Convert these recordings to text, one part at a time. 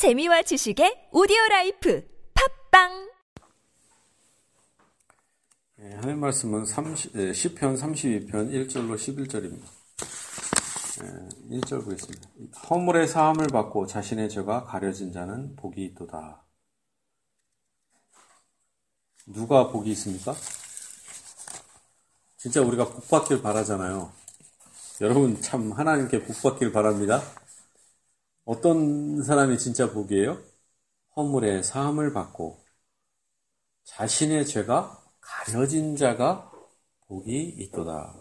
재미와 지식의 오디오 라이프 팟빵 예, 하나님 말씀은 30, 예, 10편 32편 1절로 11절입니다. 예, 1절 보겠습니다. 허물의 사함을 받고 자신의 죄가 가려진 자는 복이 있도다. 누가 복이 있습니까? 진짜 우리가 복 받길 바라잖아요. 여러분 참 하나님께 복 받길 바랍니다. 어떤 사람이 진짜 복이에요? 허물의 사함을 받고 자신의 죄가 가려진 자가 복이 있도다.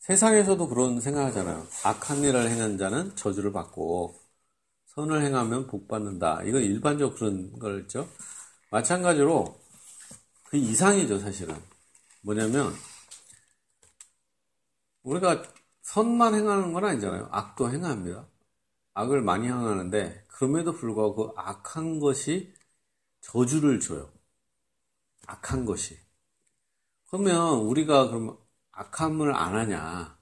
세상에서도 그런 생각하잖아요. 악한 일을 행한 자는 저주를 받고 선을 행하면 복 받는다. 이건 일반적 그런 거죠. 마찬가지로 그 이상이죠, 사실은. 뭐냐면 우리가 선만 행하는 건 아니잖아요. 악도 행합니다. 악을 많이 행하는데 그럼에도 불구하고 그 악한 것이 저주를 줘요. 악한 것이. 그러면 우리가 그럼 악함을 안 하냐?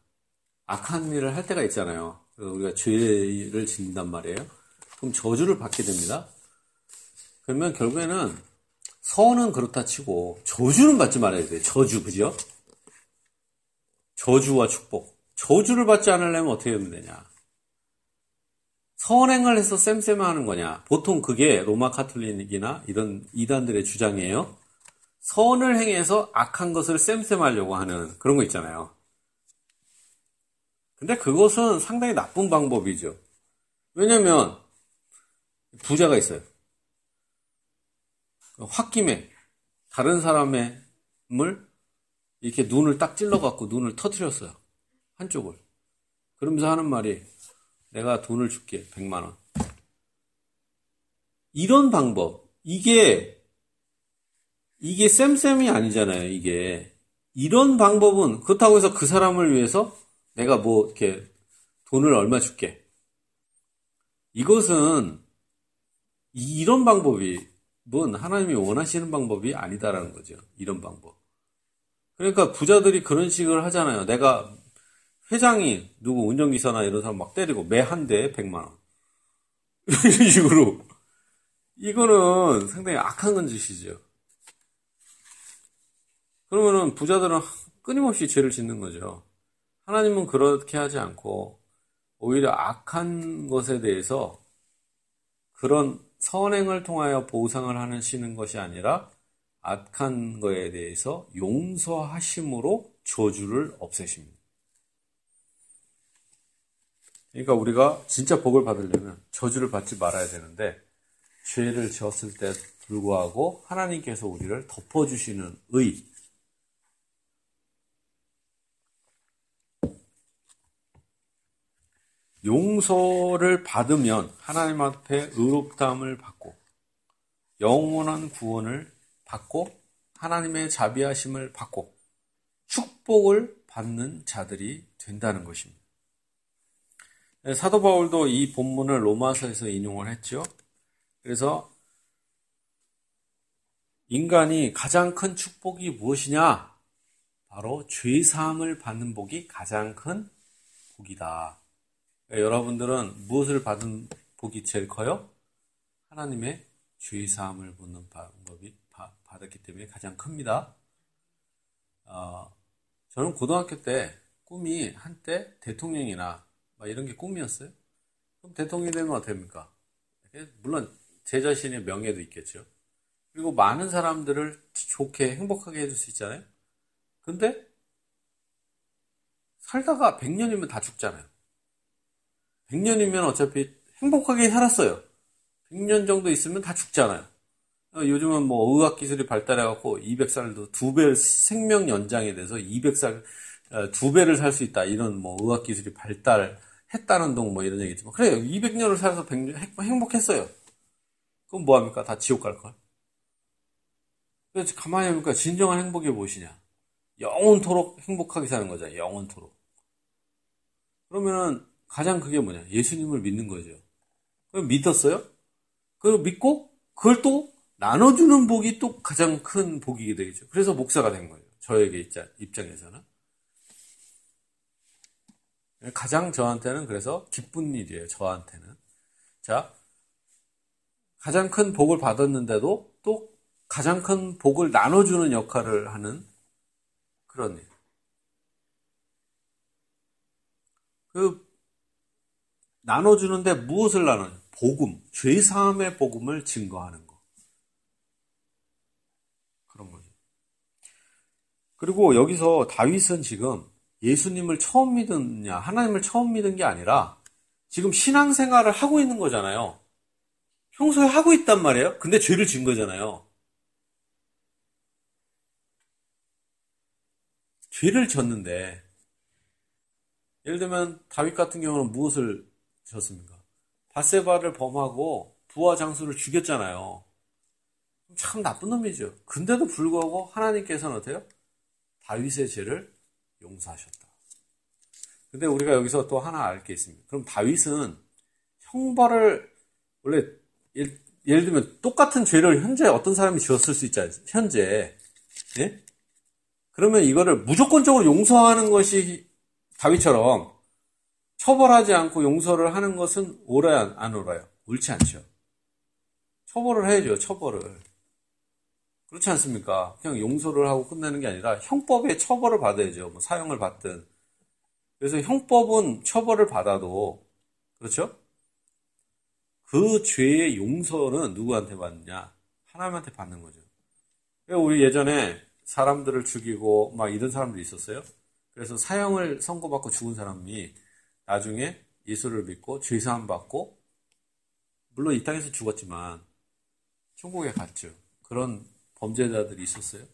악한 일을 할 때가 있잖아요. 우리가 죄를 짓는단 말이에요. 그럼 저주를 받게 됩니다. 그러면 결국에는 선은 그렇다 치고 저주는 받지 말아야 돼요. 저주, 그죠? 저주와 축복. 저주를 받지 않으려면 어떻게 하면 되냐? 선행을 해서 쌤쌤 하는 거냐? 보통 그게 로마 카톨릭이나 이런 이단들의 주장이에요. 선을 행해서 악한 것을 쌤쌤 하려고 하는 그런 거 있잖아요. 근데 그것은 상당히 나쁜 방법이죠. 왜냐면, 부자가 있어요. 홧김에 다른 사람의 물 이렇게 눈을 딱 찔러 갖고 눈을 터트렸어요. 한쪽을. 그러면서 하는 말이 내가 돈을 줄게. 100만 원. 이런 방법. 이게 이게 쌤쌤이 아니잖아요. 이게 이런 방법은 그렇다고 해서 그 사람을 위해서 내가 뭐 이렇게 돈을 얼마 줄게. 이것은 이런 방법이 뭔 하나님이 원하시는 방법이 아니다라는 거죠. 이런 방법. 그러니까 부자들이 그런 식을 하잖아요. 내가 회장이 누구 운전기사나 이런 사람 막 때리고 매 한 대에 100만원. 이런 식으로. 이거는 상당히 악한 짓이죠. 그러면은 부자들은 끊임없이 죄를 짓는 거죠. 하나님은 그렇게 하지 않고 오히려 악한 것에 대해서 그런 선행을 통하여 보상을 하시는 것이 아니라 악한 것에 대해서 용서하심으로 저주를 없애십니다. 그러니까 우리가 진짜 복을 받으려면 저주를 받지 말아야 되는데 죄를 지었을 때 불구하고 하나님께서 우리를 덮어주시는 의 용서를 받으면 하나님 앞에 의롭다함을 받고 영원한 구원을 받고 하나님의 자비하심을 받고 축복을 받는 자들이 된다는 것입니다. 네, 사도 바울도 이 본문을 로마서에서 인용을 했죠. 그래서 인간이 가장 큰 축복이 무엇이냐? 바로 죄사함을 받는 복이 가장 큰 복이다. 네, 여러분들은 무엇을 받은 복이 제일 커요? 하나님의 죄사함을 받는 방법이 받았기 때문에 가장 큽니다. 어, 저는 고등학교 때 꿈이 한때 대통령이나 이런 게 꿈이었어요. 그럼 대통령이 되면 어떻게 됩니까? 물론 제 자신의 명예도 있겠죠. 그리고 많은 사람들을 좋게 행복하게 해줄 수 있잖아요. 근데 살다가 100년이면 다 죽잖아요. 100년이면 어차피 행복하게 살았어요. 100년 정도 있으면 다 죽잖아요. 어, 요즘은 뭐 의학 기술이 발달해갖고 200살도 두 배 생명 연장에 대해서 200살 어, 두 배를 살 수 있다 이런 뭐 의학 기술이 발달했다는 동 뭐 이런 얘기지만 그래요 200년을 살아서 100년 행복했어요. 그럼 뭐 합니까? 다 지옥 갈 걸. 그래서 가만히 보니까 진정한 행복이 무엇이냐? 영원토록 행복하게 사는 거잖아요. 영원토록. 그러면은 가장 그게 뭐냐? 예수님을 믿는 거죠. 그럼 믿었어요? 그걸 믿고 그걸 또 나눠주는 복이 또 가장 큰 복이게 되겠죠. 그래서 목사가 된 거예요. 저에게 입장에서는. 가장 저한테는 그래서 기쁜 일이에요. 저한테는. 자, 가장 큰 복을 받았는데도 또 가장 큰 복을 나눠주는 역할을 하는 그런 일. 그, 나눠주는데 무엇을 나눠요? 복음, 죄사함의 복음을 증거하는 거. 그런 거죠. 그리고 여기서 다윗은 지금 예수님을 처음 믿었냐, 하나님을 처음 믿은 게 아니라 지금 신앙생활을 하고 있는 거잖아요. 평소에 하고 있단 말이에요. 근데 죄를 진 거잖아요. 죄를 졌는데 예를 들면 다윗 같은 경우는 무엇을 졌습니까? 바세바를 범하고 부하 장수를 죽였잖아요. 참 나쁜 놈이죠. 근데도 불구하고 하나님께서는 어때요? 다윗의 죄를 용서하셨다. 근데 우리가 여기서 또 하나 알 게 있습니다. 그럼 다윗은 형벌을 원래 예를, 예를 들면 똑같은 죄를 현재 어떤 사람이 지었을 수 있잖아요. 현재 예? 그러면 이거를 무조건적으로 용서하는 것이 다윗처럼 처벌하지 않고 용서를 하는 것은 옳아요, 안 옳아요? 옳지 않죠. 처벌을 해야죠, 처벌을. 그렇지 않습니까? 그냥 용서를 하고 끝내는 게 아니라 형법에 처벌을 받아야죠. 뭐 사형을 받든. 그래서 형법은 처벌을 받아도, 그렇죠? 그 죄의 용서는 누구한테 받느냐? 하나님한테 받는 거죠. 우리 예전에 사람들을 죽이고 막 이런 사람들이 있었어요. 그래서 사형을 선고받고 죽은 사람이 나중에 예수를 믿고 죄사함 받고 물론 이 땅에서 죽었지만 천국에 갔죠. 그런 범죄자들이 있었어요.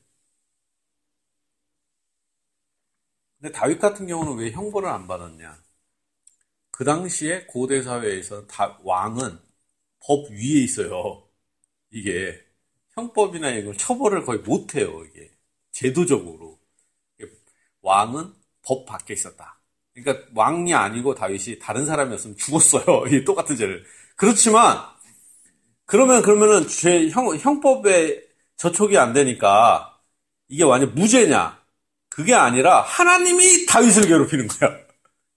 근데 다윗 같은 경우는 왜 형벌을 안 받았냐? 그 당시에 고대 사회에서 다 왕은 법 위에 있어요. 이게 형법이나 이걸 처벌을 거의 못 해요. 이게 제도적으로 왕은 법 밖에 있었다. 그러니까 왕이 아니고 다윗이 다른 사람이었으면 죽었어요. 이 똑같은 죄를. 그렇지만 그러면 그러면은 죄 형, 형법에 저촉이 안 되니까 이게 완전 무죄냐? 그게 아니라 하나님이 다윗을 괴롭히는 거야.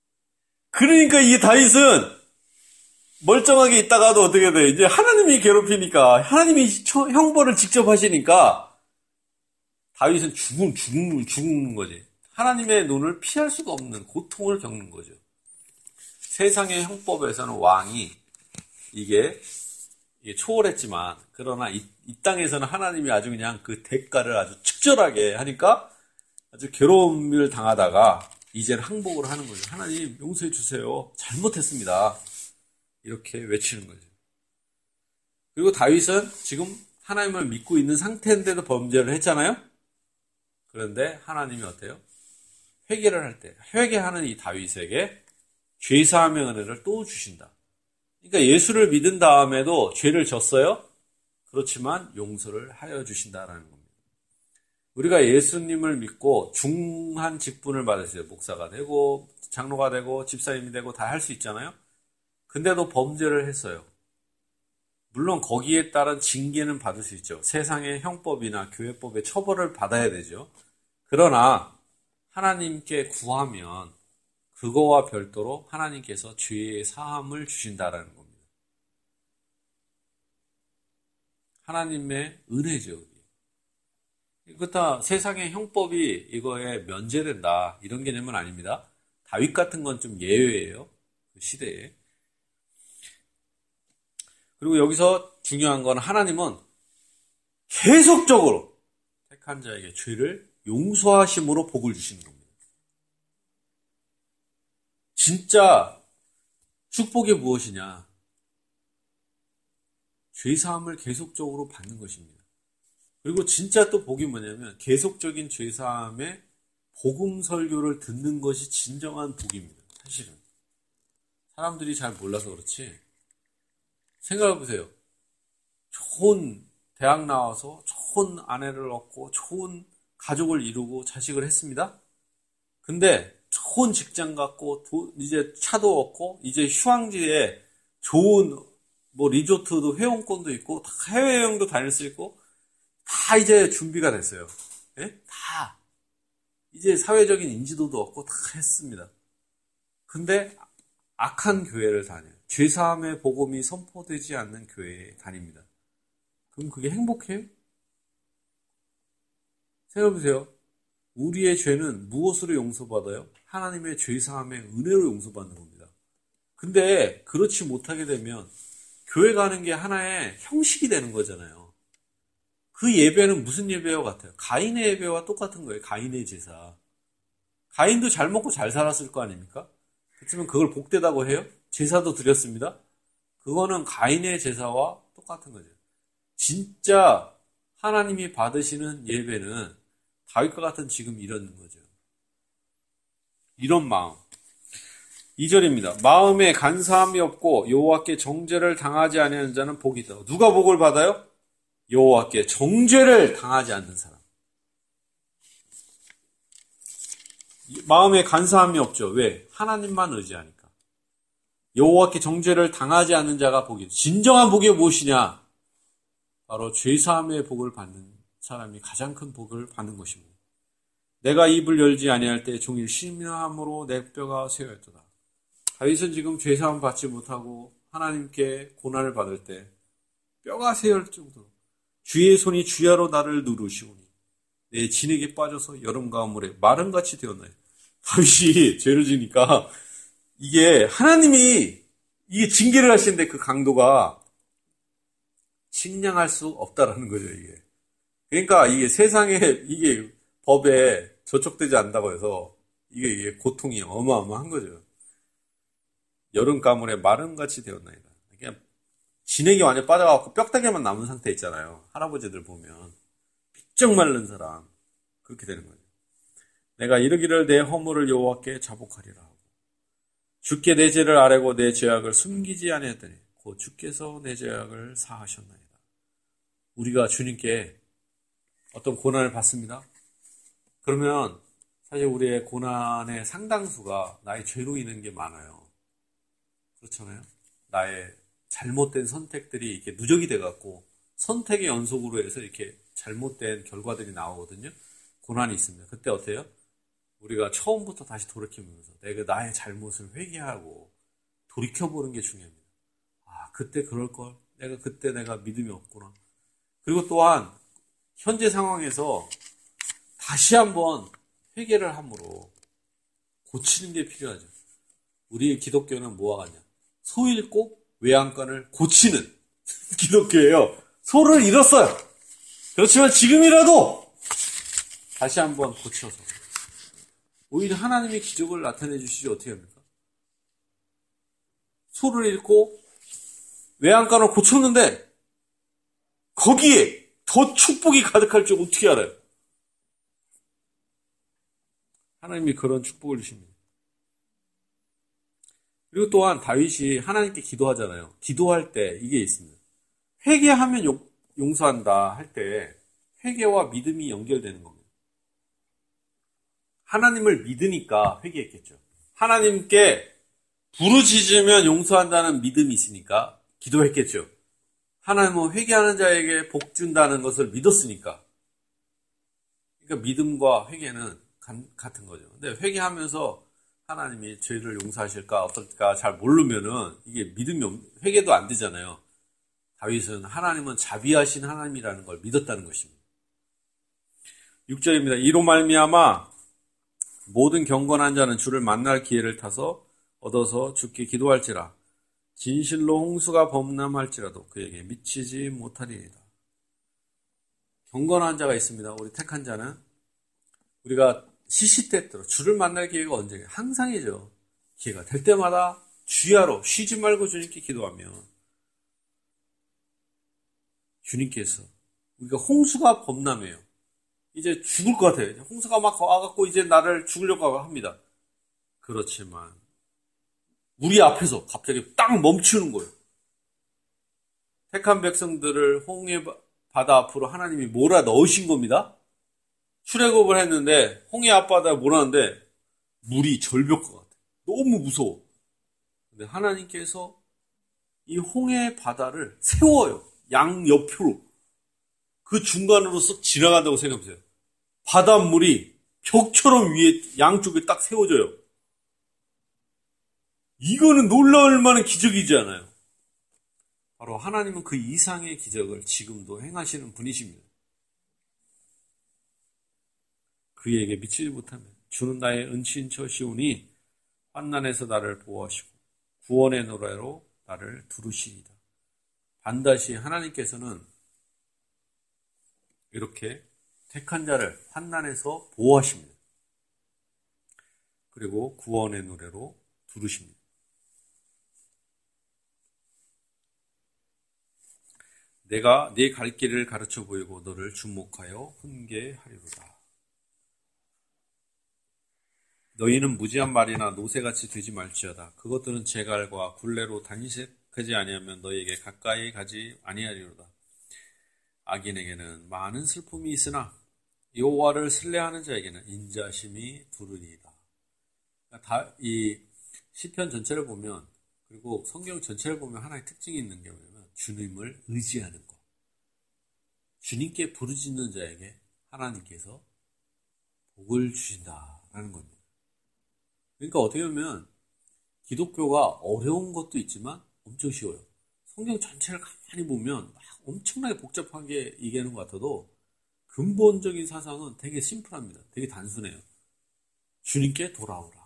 그러니까 이 다윗은 멀쩡하게 있다가도 어떻게 돼? 이제 하나님이 괴롭히니까 하나님이 형벌을 직접 하시니까 다윗은 죽음 죽는 죽는 거지. 하나님의 눈을 피할 수가 없는 고통을 겪는 거죠. 세상의 형법에서는 왕이 이게 초월했지만 그러나 이, 이, 땅에서는 하나님이 아주 그냥 그 대가를 아주 측절하게 하니까 아주 괴로움을 당하다가 이제는 항복을 하는 거죠. 하나님 용서해 주세요. 잘못했습니다. 이렇게 외치는 거죠. 그리고 다윗은 지금 하나님을 믿고 있는 상태인데도 범죄를 했잖아요. 그런데 하나님이 어때요? 회개를 할 때, 회개하는 이 다윗에게 죄 사함의 은혜를 또 주신다. 그러니까 예수를 믿은 다음에도 죄를 졌어요. 그렇지만 용서를 하여 주신다라는 겁니다. 우리가 예수님을 믿고 중한 직분을 받으세요. 목사가 되고 장로가 되고 집사님이 되고 다 할 수 있잖아요. 근데도 범죄를 했어요. 물론 거기에 따른 징계는 받을 수 있죠. 세상의 형법이나 교회법의 처벌을 받아야 되죠. 그러나 하나님께 구하면 그거와 별도로 하나님께서 죄의 사함을 주신다라는 겁니다. 하나님의 은혜죠. 이거 다 세상의 형법이 이거에 면제된다 이런 개념은 아닙니다. 다윗 같은 건 좀 예외예요. 그 시대에. 그리고 여기서 중요한 건 하나님은 계속적으로 택한 자에게 죄를 용서하심으로 복을 주시는 겁니다. 진짜 축복이 무엇이냐? 죄사함을 계속적으로 받는 것입니다. 그리고 진짜 또 복이 뭐냐면 계속적인 죄사함의 복음 설교를 듣는 것이 진정한 복입니다. 사실은. 사람들이 잘 몰라서 그렇지. 생각해 보세요. 좋은 대학 나와서 좋은 아내를 얻고 좋은 가족을 이루고 자식을 했습니다. 근데 좋은 직장 갖고 이제 차도 얻고 이제 휴양지에 좋은 뭐 리조트도 회원권도 있고 해외 여행도 다닐 수 있고 다 이제 준비가 됐어요. 예? 다 이제 사회적인 인지도도 얻고 다 했습니다. 근데 악한 교회를 다녀요. 죄사함의 복음이 선포되지 않는 교회에 다닙니다. 그럼 그게 행복해요? 생각해보세요. 우리의 죄는 무엇으로 용서받아요? 하나님의 죄사함의 은혜로 용서받는 겁니다. 근데 그렇지 못하게 되면 교회 가는 게 하나의 형식이 되는 거잖아요. 그 예배는 무슨 예배와 같아요? 가인의 예배와 똑같은 거예요. 가인의 제사. 가인도 잘 먹고 잘 살았을 거 아닙니까? 그렇지만 그걸 복되다고 해요? 제사도 드렸습니다. 그거는 가인의 제사와 똑같은 거죠. 진짜 하나님이 받으시는 예배는 다윗과 같은 지금 이런 거죠. 이런 마음. 2절입니다. 마음에 간사함이 없고 여호와께 정죄를 당하지 아니하는 자는 복이 있다. 누가 복을 받아요? 여호와께 정죄를 당하지 않는 사람. 마음에 간사함이 없죠. 왜? 하나님만 의지하니까. 여호와께 정죄를 당하지 않는 자가 복이. 진정한 복이 무엇이냐? 바로 죄 사함의 복을 받는 사람이 가장 큰 복을 받는 것입니다. 내가 입을 열지 아니할 때 종일 심야함으로 내 뼈가 세였도다. 다윗은 지금 죄사함 받지 못하고 하나님께 고난을 받을 때 뼈가 세열 정도로 주의 손이 주야로 나를 누르시오니 내 진에게 빠져서 여름 가물에 마른 같이 되었나요? 다윗이 죄를 지니까 이게 하나님이 이게 징계를 하시는데 그 강도가 식량할 수 없다라는 거죠 이게. 그러니까 이게 세상에 이게 법에 저촉되지 않는다고 해서 이게, 이게 고통이 어마어마한 거죠. 여름 가물에 마름같이 되었나이다. 그냥 진액이 완전 빠져갖고 뼈다귀만 남은 상태 있잖아요. 할아버지들 보면 삐쩍 마른 사람 그렇게 되는 거죠. 내가 이르기를 내 허물을 여호와께 자복하리라 하고 주께 내 죄를 아뢰고 내 죄악을 숨기지 아니했더니 곧 주께서 내 죄악을 사하셨나이다. 우리가 주님께 어떤 고난을 받습니다. 그러면 사실 우리의 고난의 상당수가 나의 죄로 인한 게 많아요. 그렇잖아요. 나의 잘못된 선택들이 이렇게 누적이 돼갖고 선택의 연속으로 해서 이렇게 잘못된 결과들이 나오거든요. 고난이 있습니다. 그때 어때요? 우리가 처음부터 다시 돌이키면서 내가 나의 잘못을 회개하고 돌이켜보는 게 중요합니다. 아, 그때 그럴걸. 내가 그때 내가 믿음이 없구나. 그리고 또한 현재 상황에서 다시 한번 회개를 함으로 고치는 게 필요하죠. 우리의 기독교는 뭐와 같냐? 소 잃고 외양간을 고치는 기독교예요. 소를 잃었어요. 그렇지만 지금이라도 다시 한번 고쳐서 오히려 하나님의 기적을 나타내 주시지 어떻게 합니까? 소를 잃고 외양간을 고쳤는데 거기에 더 축복이 가득할 줄 어떻게 알아요? 하나님이 그런 축복을 주십니다. 그리고 또한 다윗이 하나님께 기도하잖아요. 기도할 때 이게 있습니다. 회개하면 용, 서한다 할 때 회개와 믿음이 연결되는 겁니다. 하나님을 믿으니까 회개했겠죠. 하나님께 부르짖으면 용서한다는 믿음이 있으니까 기도했겠죠. 하나님은 회개하는 자에게 복 준다는 것을 믿었으니까. 그러니까 믿음과 회개는 같은 거죠. 근데 회개하면서 하나님이 죄를 용서하실까 어떨까 잘 모르면은 이게 믿음이 회개도 안 되잖아요. 다윗은 하나님은 자비하신 하나님이라는 걸 믿었다는 것입니다. 6절입니다. 이로 말미암아 모든 경건한 자는 주를 만날 기회를 타서 얻어서 주께 기도할지라 진실로 홍수가 범람할지라도 그에게 미치지 못하리이다. 경건한 자가 있습니다. 우리 택한 자는 우리가 시시때때로 주를 만날 기회가 언제냐? 항상이죠. 기회가 될 때마다 주야로 쉬지 말고 주님께 기도하면 주님께서 우리가 홍수가 범람해요. 이제 죽을 것 같아요. 홍수가 막 와갖고 이제 나를 죽으려고 합니다. 그렇지만 우리 앞에서 갑자기 딱 멈추는 거예요. 택한 백성들을 홍해 바다 앞으로 하나님이 몰아 넣으신 겁니다. 출애굽을 했는데 홍해 앞바다에 몰았는데 물이 절벽 것 같아. 너무 무서워. 근데 하나님께서 이 홍해 바다를 세워요. 양 옆으로. 그 중간으로 쓱 지나간다고 생각해보세요. 바닷물이 벽처럼 위에 양쪽에 딱 세워져요. 이거는 놀라울 만한 기적이지 않아요. 바로 하나님은 그 이상의 기적을 지금도 행하시는 분이십니다. 그에게 미치지 못하면 주는 나의 은친 처시오니 환난에서 나를 보호하시고 구원의 노래로 나를 두르시리다. 반드시 하나님께서는 이렇게 택한 자를 환난에서 보호하십니다. 그리고 구원의 노래로 두르십니다. 내가 네 갈 길을 가르쳐 보이고 너를 주목하여 훈계하리로다. 너희는 무지한 말이나 노새같이 되지 말지어다. 그것들은 제갈과 굴레로 단식하지 아니하면 너희에게 가까이 가지 아니하리로다. 악인에게는 많은 슬픔이 있으나 여호와를 신뢰하는 자에게는 인자심이 두르니이다. 이 시편 전체를 보면 그리고 성경 전체를 보면 하나의 특징이 있는 게 뭐냐면 주님을 의지하는 것. 주님께 부르짖는 자에게 하나님께서 복을 주신다라는 겁니다. 그러니까 어떻게 보면 기독교가 어려운 것도 있지만 엄청 쉬워요. 성경 전체를 가만히 보면 막 엄청나게 복잡하게 얘기하는 것 같아도 근본적인 사상은 되게 심플합니다. 되게 단순해요. 주님께 돌아오라.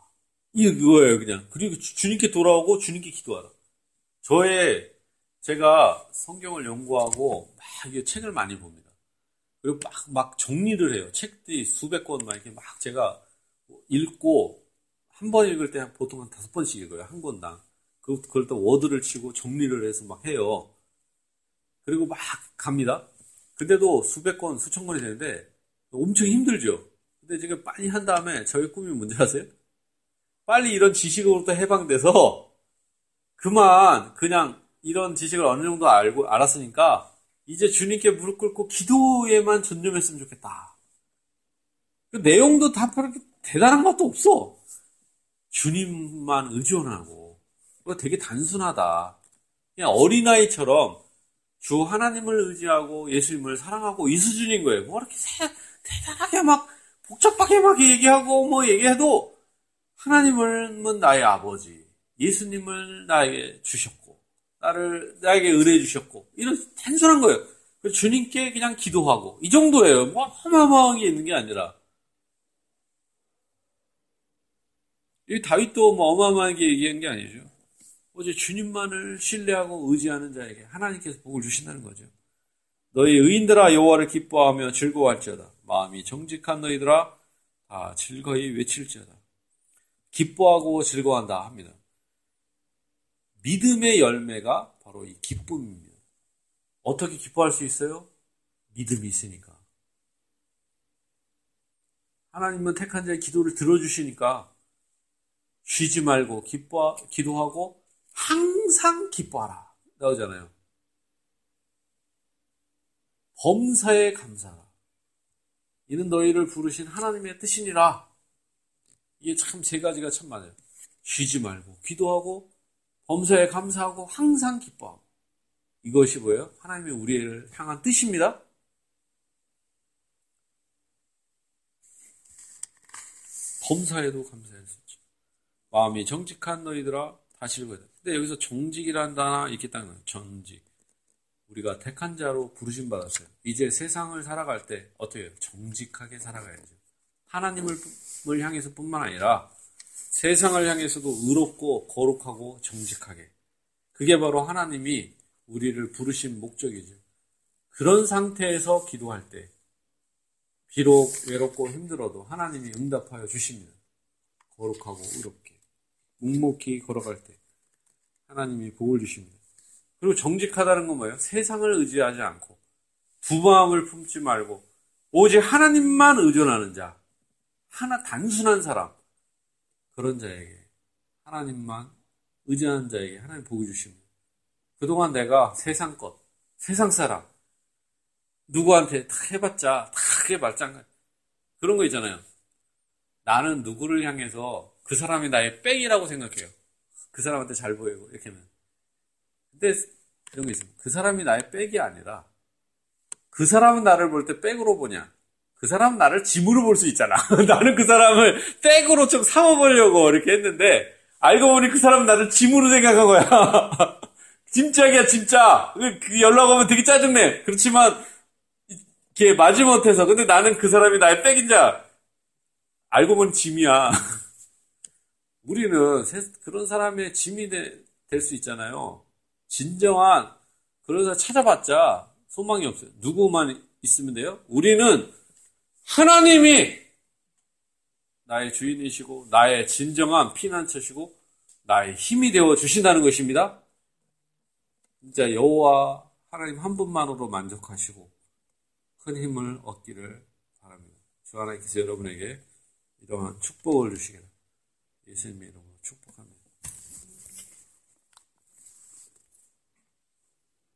이게 그거예요, 그냥. 그리고 주 님께 돌아오고 주님께 기도하라. 저의, 제가 성경을 연구하고 막 책을 많이 봅니다. 그리고 막, 막 정리를 해요. 책들이 수백 권 막 이렇게 막 제가 읽고 한 번 읽을 때 보통 한 다섯 번씩 읽어요. 한 권당. 그, 그걸 또 워드를 치고 정리를 해서 막 해요. 그리고 막 갑니다. 근데도 수백 권, 수천 권이 되는데 엄청 힘들죠. 근데 지금 빨리 한 다음에 저희 꿈이 뭔지 아세요? 빨리 이런 지식으로부터 해방돼서 그만 그냥 이런 지식을 어느 정도 알고 알았으니까 이제 주님께 무릎 꿇고 기도에만 전념했으면 좋겠다. 그 내용도 다 그렇게 대단한 것도 없어. 주님만 의존하고 되게 단순하다. 그냥 어린아이처럼 주 하나님을 의지하고 예수님을 사랑하고 이 수준인 거예요. 뭐 이렇게 대단하게 막 복잡하게 막 얘기하고 뭐 얘기해도 하나님은 나의 아버지, 예수님을 나에게 주셨고, 나를, 나에게 은혜 주셨고, 이런 단순한 거예요. 주님께 그냥 기도하고, 이 정도예요. 뭐 어마어마한 게 있는 게 아니라. 이 다윗도 뭐 어마어마하게 얘기한 게 아니죠. 어제 주님만을 신뢰하고 의지하는 자에게 하나님께서 복을 주신다는 거죠. 너희 의인들아 여호와를 기뻐하며 즐거워할지어다. 마음이 정직한 너희들아 다 즐거이 외칠지어다. 기뻐하고 즐거워한다 합니다. 믿음의 열매가 바로 이 기쁨입니다. 어떻게 기뻐할 수 있어요? 믿음이 있으니까. 하나님은 택한 자의 기도를 들어주시니까 쉬지 말고 기뻐 기도하고 항상 기뻐하라 나오잖아요. 범사에 감사하라. 이는 너희를 부르신 하나님의 뜻이니라. 이게 참 세 가지가 참 많아요. 쉬지 말고 기도하고 범사에 감사하고 항상 기뻐하고 이것이 뭐예요? 하나님의 우리를 향한 뜻입니다. 범사에도 감사할 수 있죠. 마음이 정직한 너희들아 다시 읽어야 돼. 근데 여기서 정직이란 단어 이렇게 딱 나와요. 정직. 우리가 택한 자로 부르심 받았어요. 이제 세상을 살아갈 때 어떻게 해요? 정직하게 살아가야죠. 하나님을 향해서 뿐만 아니라 세상을 향해서도 의롭고 거룩하고 정직하게. 그게 바로 하나님이 우리를 부르신 목적이죠. 그런 상태에서 기도할 때, 비록 외롭고 힘들어도 하나님이 응답하여 주십니다. 거룩하고 의롭게. 묵묵히 걸어갈 때, 하나님이 복을 주십니다. 그리고 정직하다는 건 뭐예요? 세상을 의지하지 않고, 두 마음을 품지 말고, 오직 하나님만 의존하는 자. 하나 단순한 사람 그런 자에게 하나님만 의지하는 자에게 하나님 복을 주십니다. 그동안 내가 세상 것, 세상 사람 누구한테 다 해봤자 다 그게 말짱 그런 거 있잖아요. 나는 누구를 향해서 그 사람이 나의 뺑이라고 생각해요. 그 사람한테 잘 보이고 이렇게 하면. 근데 이런 게 있습니다. 그 사람이 나의 빽이 아니라 그 사람은 나를 볼때 빽으로 보냐? 그 사람은 나를 짐으로 볼 수 있잖아. 나는 그 사람을 땡으로 좀 삼아보려고 이렇게 했는데, 알고 보니 그 사람은 나를 짐으로 생각한 거야. 짐짝이야, 짐짝. 그 연락 오면 되게 짜증내. 그렇지만, 이게 마지못해서. 근데 나는 그 사람이 나의 백인 자. 알고 보니 짐이야. 우리는 그런 사람의 짐이 될 수 있잖아요. 진정한, 그래서 찾아봤자 소망이 없어요. 누구만 있으면 돼요? 우리는 하나님이 나의 주인이시고, 나의 진정한 피난처시고, 나의 힘이 되어 주신다는 것입니다. 진짜 여호와 하나님 한 분만으로 만족하시고 큰 힘을 얻기를 바랍니다. 주 하나님께서 여러분에게 이러한 축복을 주시기를 예수님의 이름으로